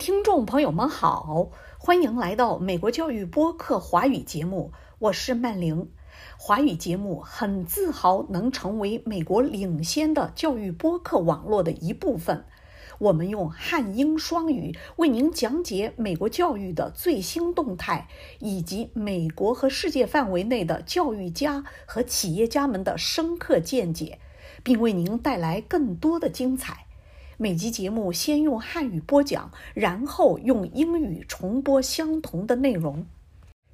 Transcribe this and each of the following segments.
听众朋友们好，欢迎来到美国教育播客华语节目，我是曼玲。华语节目很自豪能成为美国领先的教育播客网络的一部分。我们用汉英双语为您讲解美国教育的最新动态，以及美国和世界范围内的教育家和企业家们的深刻见解，并为您带来更多的精彩。每集节目先用汉语播讲，然后用英语重播相同的内容。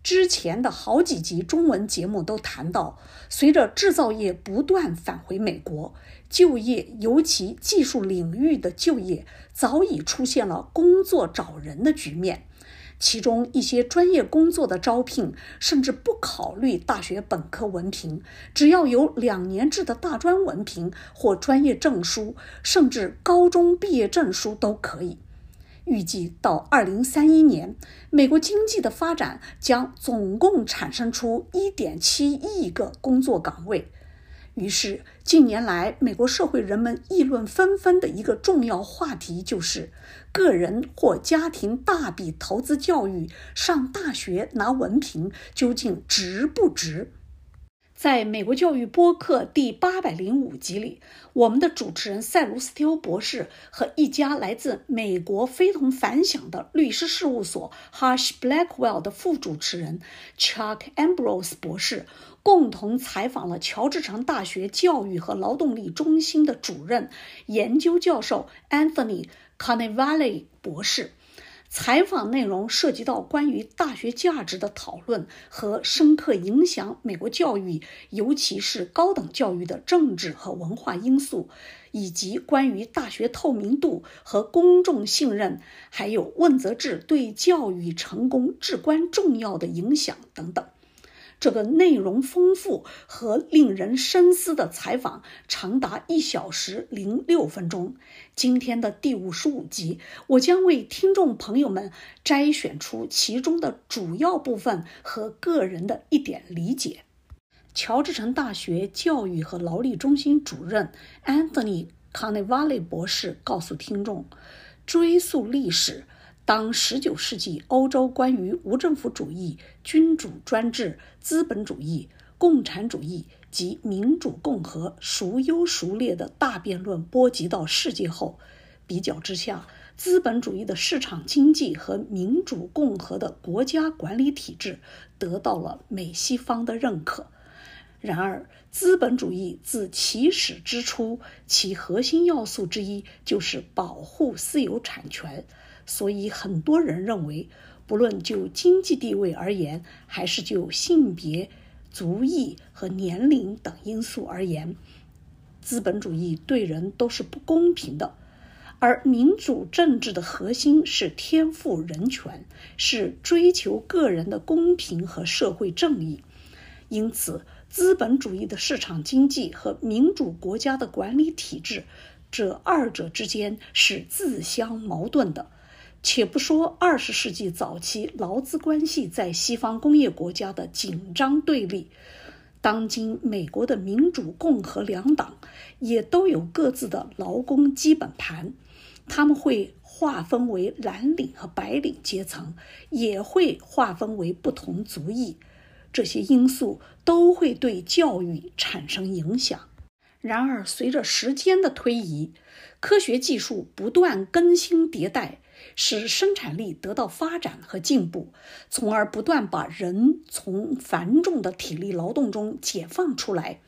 之前的好几集中文节目都谈到，随着制造业不断返回美国，就业，尤其技术领域的就业，早已出现了工作找人的局面。其中一些专业工作的招聘，甚至不考虑大学本科文凭，只要有两年制的大专文凭或专业证书，甚至高中毕业证书都可以。预计到二零三一年，美国经济的发展将总共产生出一点七亿个工作岗位。于是，近年来美国社会人们议论纷纷的一个重要话题就是：个人或家庭大笔投资教育、上大学拿文凭，究竟值不值？在美国教育播客第八百零五集里，我们的主持人塞卢斯蒂欧博士和一家来自美国非同凡响的律师事务所 Hush Blackwell 的副主持人 Chuck Ambrose 博士，共同采访了乔治城大学教育和劳动力中心的主任研究教授 Anthony Carnevale 博士。采访内容涉及到关于大学价值的讨论和深刻影响美国教育，尤其是高等教育的政治和文化因素，以及关于大学透明度和公众信任，还有问责制对教育成功至关重要的影响等等。这个内容丰富和令人深思的采访长达一小时零六分钟。今天的第五十五集，我将为听众朋友们摘选出其中的主要部分和个人的一点理解。乔治城大学教育和劳力中心主任 Anthony Carnevale 博士告诉听众：“追溯历史。”当19世纪欧洲关于无政府主义、君主专制、资本主义、共产主义及民主共和孰优孰劣的大辩论波及到世界后，比较之下，资本主义的市场经济和民主共和的国家管理体制得到了美西方的认可。然而，资本主义自起始之初，其核心要素之一就是保护私有产权。所以，很多人认为，不论就经济地位而言，还是就性别、族裔和年龄等因素而言，资本主义对人都是不公平的。而民主政治的核心是天赋人权，是追求个人的公平和社会正义。因此，资本主义的市场经济和民主国家的管理体制，这二者之间是自相矛盾的。且不说二十世纪早期劳资关系在西方工业国家的紧张对立，当今美国的民主、共和两党也都有各自的劳工基本盘，他们会划分为蓝领和白领阶层，也会划分为不同族裔，这些因素都会对教育产生影响。然而，随着时间的推移，科学技术不断更新迭代。使生产力得到发展和进步，从而不断把人从繁重的体力劳动中解放出来。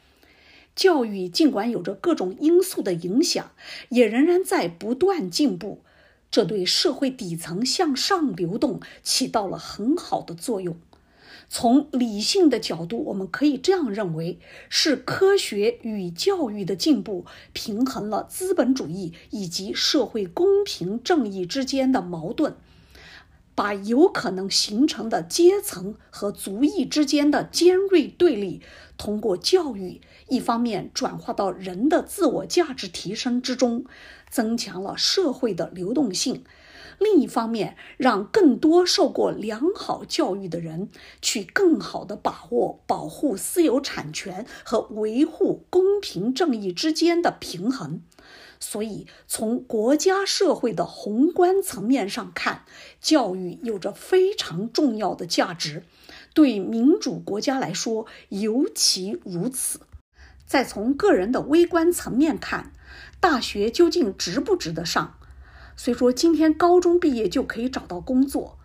教育尽管有着各种因素的影响，也仍然在不断进步，这对社会底层向上流动起到了很好的作用。从理性的角度，我们可以这样认为：是科学与教育的进步平衡了资本主义以及社会公平正义之间的矛盾，把有可能形成的阶层和族裔之间的尖锐对立，通过教育一方面转化到人的自我价值提升之中，增强了社会的流动性。另一方面，让更多受过良好教育的人去更好地把握保护私有产权和维护公平正义之间的平衡，所以，从国家社会的宏观层面上看，教育有着非常重要的价值，对民主国家来说尤其如此。再从个人的微观层面看，大学究竟值不值得上？虽说今天高中毕业就可以找到工作，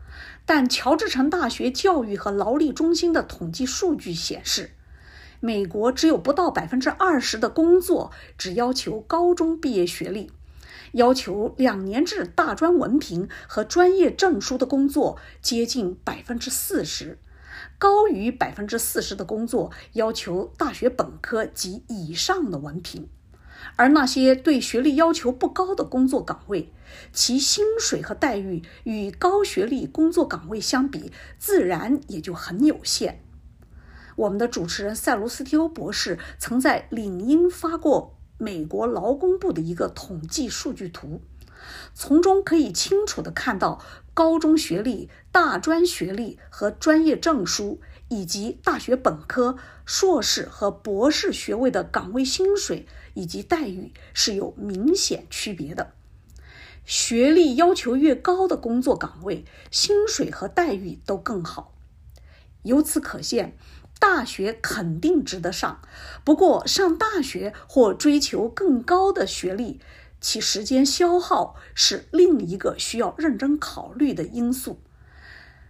但乔治城大学教育和劳力中心的统计数据显示。美国只有不到百分之二十的工作只要求高中毕业学历，要求两年制大专文凭和专业证书的工作接近百分之四十，高于百分之四十的工作要求大学本科及以上的文凭，而那些对学历要求不高的工作岗位，其薪水和待遇与高学历工作岗位相比，自然也就很有限。我们的主持人塞卢斯蒂欧博士曾在领英发过美国劳工部的一个统计数据图，从中可以清楚地看到高中学历、大专学历和专业证书，以及大学本科、硕士和博士学位的岗位薪水以及待遇是有明显区别的。学历要求越高的工作岗位，薪水和待遇都更好。由此可见。大学肯定值得上，不过上大学或追求更高的学历，其时间消耗是另一个需要认真考虑的因素。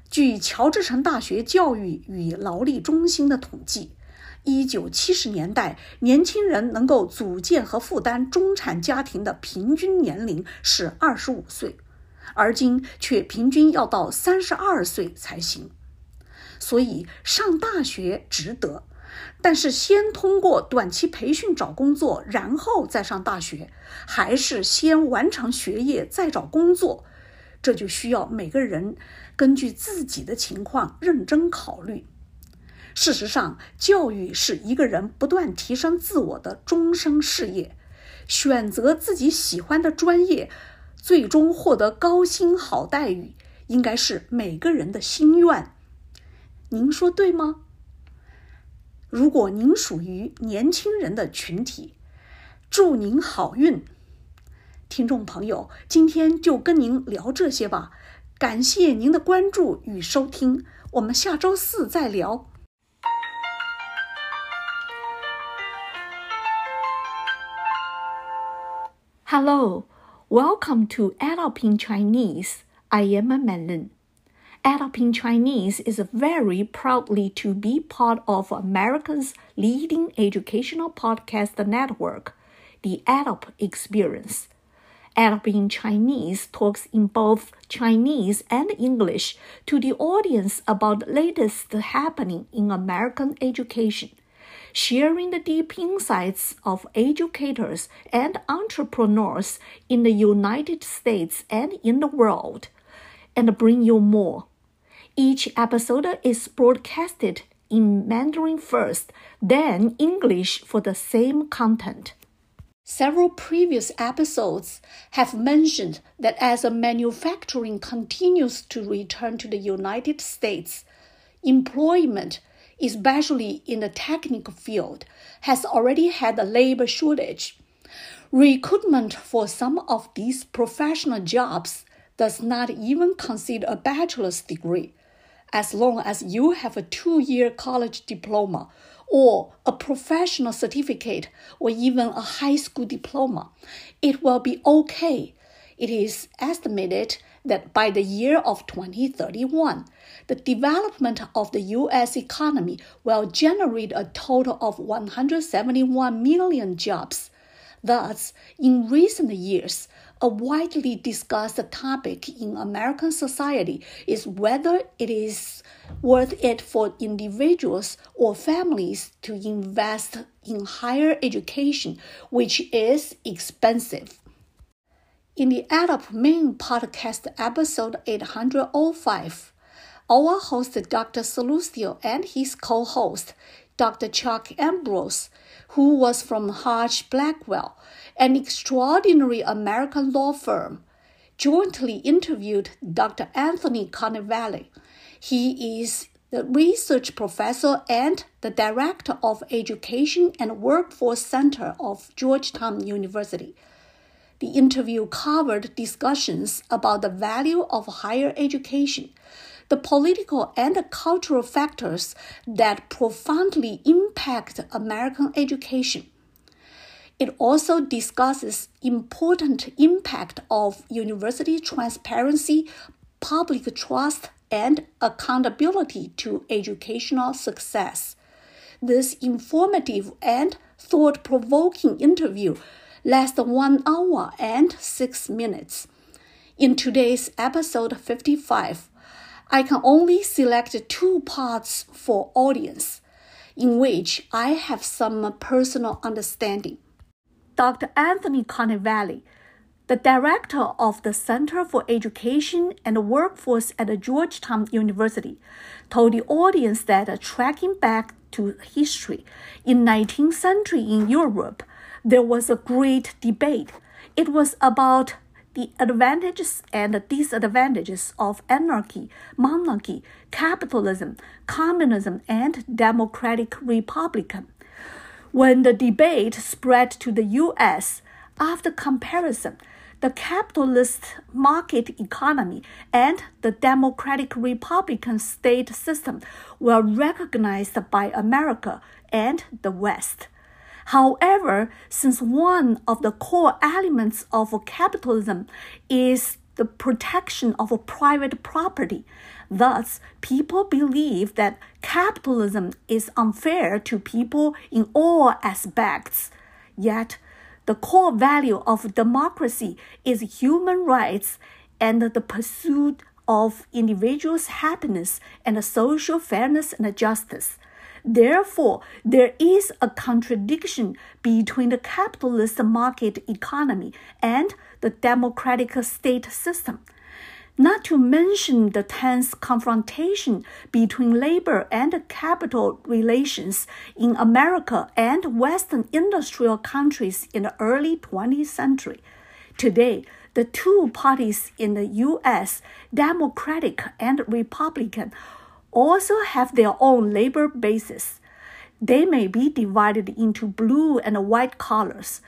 据乔治城大学教育与劳力中心的统计，一九七十年代年轻人能够组建和负担中产家庭的平均年龄是二十五岁，而今却平均要到三十二岁才行。所以上大学值得，但是先通过短期培训找工作，然后再上大学，还是先完成学业再找工作，这就需要每个人根据自己的情况认真考虑。事实上，教育是一个人不断提升自我的终生事业，选择自己喜欢的专业，最终获得高薪好待遇，应该是每个人的心愿。您说对吗？如果您属于年轻人的群体，祝您好运。听众朋友，今天就跟您聊这些吧，感谢您的关注与收听，我们下周四再聊。Hello, welcome to EdUp in Chinese. I am a Melon. EdUp in Chinese is very proudly to be part of America's leading educational podcast network, the EdUp Experience. EdUp in Chinese talks in both Chinese and English to the audience about the latest happening in American education, sharing the deep insights of educators and entrepreneurs in the United States and in the world, and bring you more each episode is broadcasted in Mandarin first, then English for the same content. Several previous episodes have mentioned that as manufacturing continues to return to the United States, employment, especially in the technical field, has already had a labor shortage. Recruitment for some of these professional jobs does not even consider a bachelor's degree as long as you have a two year college diploma or a professional certificate or even a high school diploma, it will be okay. It is estimated that by the year of 2031, the development of the US economy will generate a total of 171 million jobs. Thus, in recent years, a widely discussed topic in American society is whether it is worth it for individuals or families to invest in higher education, which is expensive. In the Adopt Main podcast episode 805, our host Dr. Sallustio and his co-host Dr. Chuck Ambrose, who was from Husch Blackwell, an extraordinary American law firm, jointly interviewed Dr. Anthony Carnevale. He is the research professor and the director of Education and Workforce Center of Georgetown University. The interview covered discussions about the value of higher education, the political and cultural factors that profoundly impact American education. It also discusses important impact of university transparency, public trust, and accountability to educational success. This informative and thought provoking interview lasts one hour and six minutes. In today's episode 55, I can only select two parts for audience, in which I have some personal understanding. Dr. Anthony Carnevale, the director of the Center for Education and Workforce at Georgetown University, told the audience that tracking back to history in 19th century in Europe, there was a great debate. It was about the advantages and disadvantages of anarchy, monarchy, capitalism, communism, and democratic republican. When the debate spread to the US, after comparison, the capitalist market economy and the democratic republican state system were recognized by America and the West. However, since one of the core elements of capitalism is the protection of private property, thus, people believe that capitalism is unfair to people in all aspects. Yet, the core value of democracy is human rights and the pursuit of individuals' happiness and social fairness and justice. Therefore, there is a contradiction between the capitalist market economy and the democratic state system. Not to mention the tense confrontation between labor and capital relations in America and Western industrial countries in the early 20th century. Today, the two parties in the US, Democratic and Republican, also have their own labor bases. They may be divided into blue and white collars,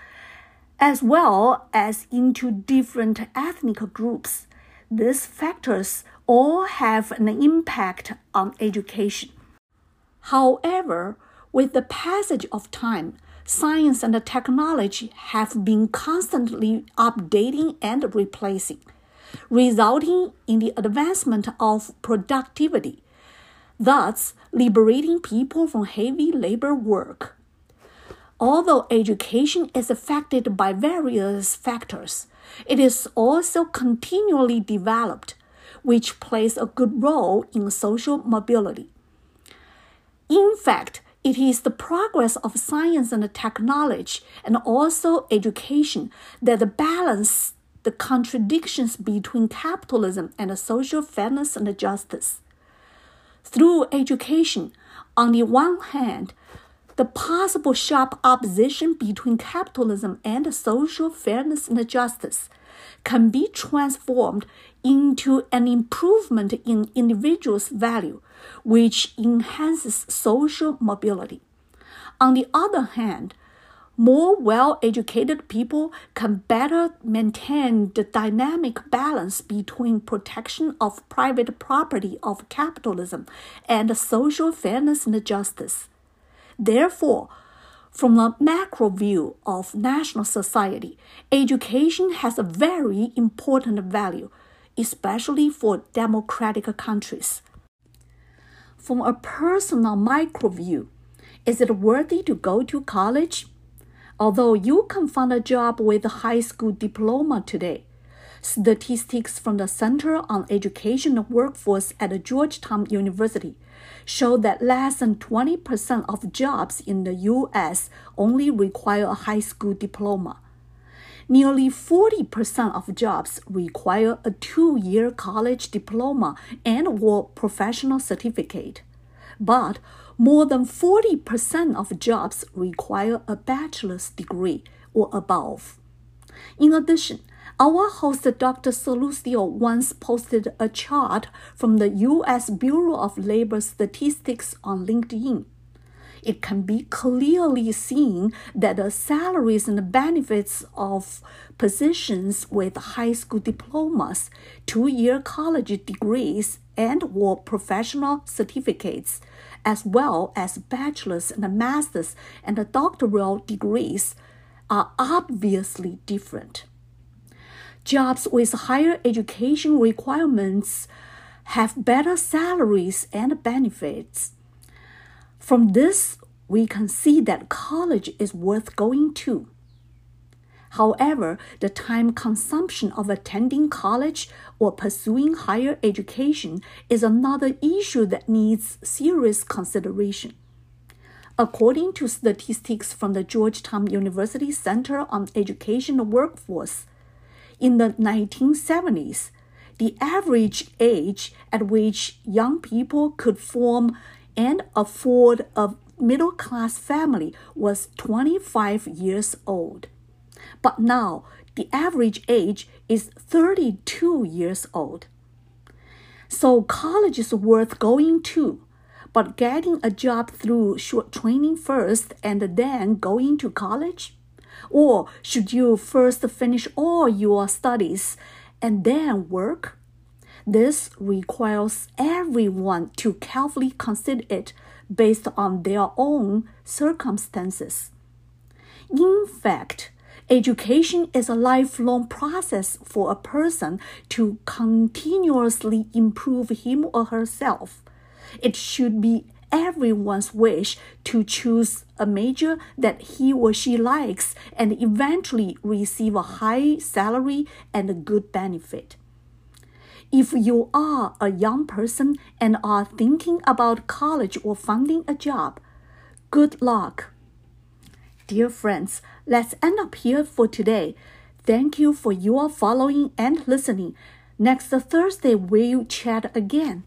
as well as into different ethnic groups. These factors all have an impact on education. However, with the passage of time, science and technology have been constantly updating and replacing, resulting in the advancement of productivity thus liberating people from heavy labor work. Although education is affected by various factors, it is also continually developed, which plays a good role in social mobility. In fact, it is the progress of science and technology and also education that balance the contradictions between capitalism and social fairness and justice through education, on the one hand, the possible sharp opposition between capitalism and social fairness and justice can be transformed into an improvement in individuals' value, which enhances social mobility. On the other hand, more well educated people can better maintain the dynamic balance between protection of private property of capitalism and social fairness and justice. Therefore, from a macro view of national society, education has a very important value, especially for democratic countries. From a personal micro view, is it worthy to go to college? Although you can find a job with a high school diploma today. Statistics from the Center on Education Workforce at Georgetown University show that less than 20% of jobs in the U.S. only require a high school diploma. Nearly 40% of jobs require a two year college diploma and or professional certificate. But more than 40% of jobs require a bachelor's degree or above. In addition, our host Dr. Sallustio once posted a chart from the U.S. Bureau of Labor Statistics on LinkedIn. it can be clearly seen that the salaries and benefits of positions with high school diplomas, two-year college degrees, and or professional certificates, as well as bachelor's and master's and doctoral degrees, are obviously different. Jobs with higher education requirements have better salaries and benefits. From this, we can see that college is worth going to. However, the time consumption of attending college or pursuing higher education is another issue that needs serious consideration. According to statistics from the Georgetown University Center on Education Workforce, in the 1970s, the average age at which young people could form and afford a middle class family was 25 years old. But now the average age is 32 years old. So college is worth going to, but getting a job through short training first and then going to college? Or should you first finish all your studies and then work? This requires everyone to carefully consider it based on their own circumstances. In fact, education is a lifelong process for a person to continuously improve him or herself. It should be everyone's wish to choose a major that he or she likes and eventually receive a high salary and a good benefit. If you are a young person and are thinking about college or finding a job, good luck. Dear friends, let's end up here for today. Thank you for your following and listening. Next Thursday, we'll chat again.